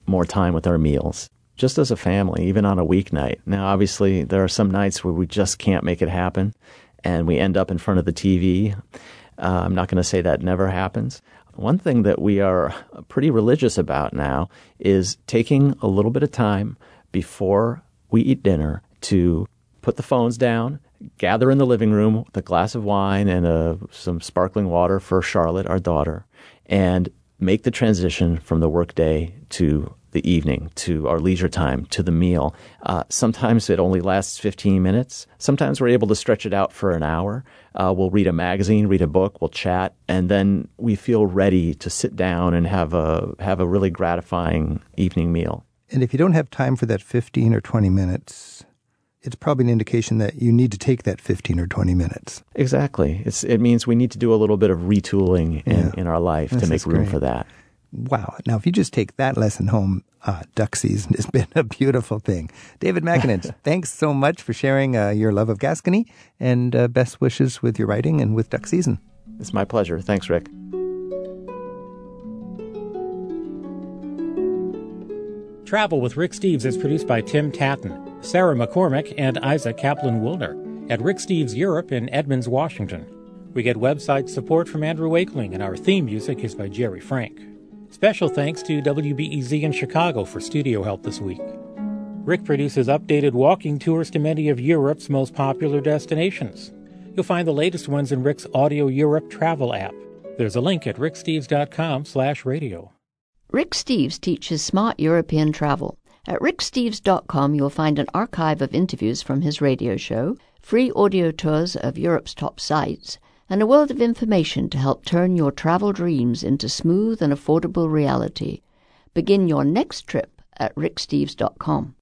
more time with our meals, just as a family, even on a weeknight. Now, obviously, there are some nights where we just can't make it happen and we end up in front of the TV. Uh, I'm not going to say that never happens. One thing that we are pretty religious about now is taking a little bit of time before we eat dinner to put the phones down, gather in the living room with a glass of wine and uh, some sparkling water for Charlotte, our daughter, and make the transition from the workday to the evening, to our leisure time, to the meal. Uh, sometimes it only lasts 15 minutes. Sometimes we're able to stretch it out for an hour. Uh, we'll read a magazine, read a book, we'll chat, and then we feel ready to sit down and have a have a really gratifying evening meal.
And if you don't have time for that 15 or 20 minutes, it's probably an indication that you need to take that 15 or 20 minutes.
Exactly. It's, it means we need to do a little bit of retooling in,
Yeah.
in our life
This
to make room
great.
for that.
Wow. Now, if you just take that lesson home, uh, duck season has [LAUGHS] been a beautiful thing. David McAninch, [LAUGHS] thanks so much for sharing uh, your love of Gascony and uh, best wishes with your writing and with duck season.
It's my pleasure. Thanks, Rick.
Travel with Rick Steves is produced by Tim Tattan, Sarah McCormick, and Isaac Kaplan Woolner at Rick Steves Europe in Edmonds, Washington. We get website support from Andrew Wakeling, and our theme music is by Jerry Frank. Special thanks to WBEZ in Chicago for studio help this week. Rick produces updated walking tours to many of Europe's most popular destinations. You'll find the latest ones in Rick's Audio Europe travel app. There's a link at ricksteves.com slash radio.
Rick Steves teaches smart European travel. At ricksteves.com, you'll find an archive of interviews from his radio show, free audio tours of Europe's top sites, and a world of information to help turn your travel dreams into smooth and affordable reality. Begin your next trip at ricksteves.com.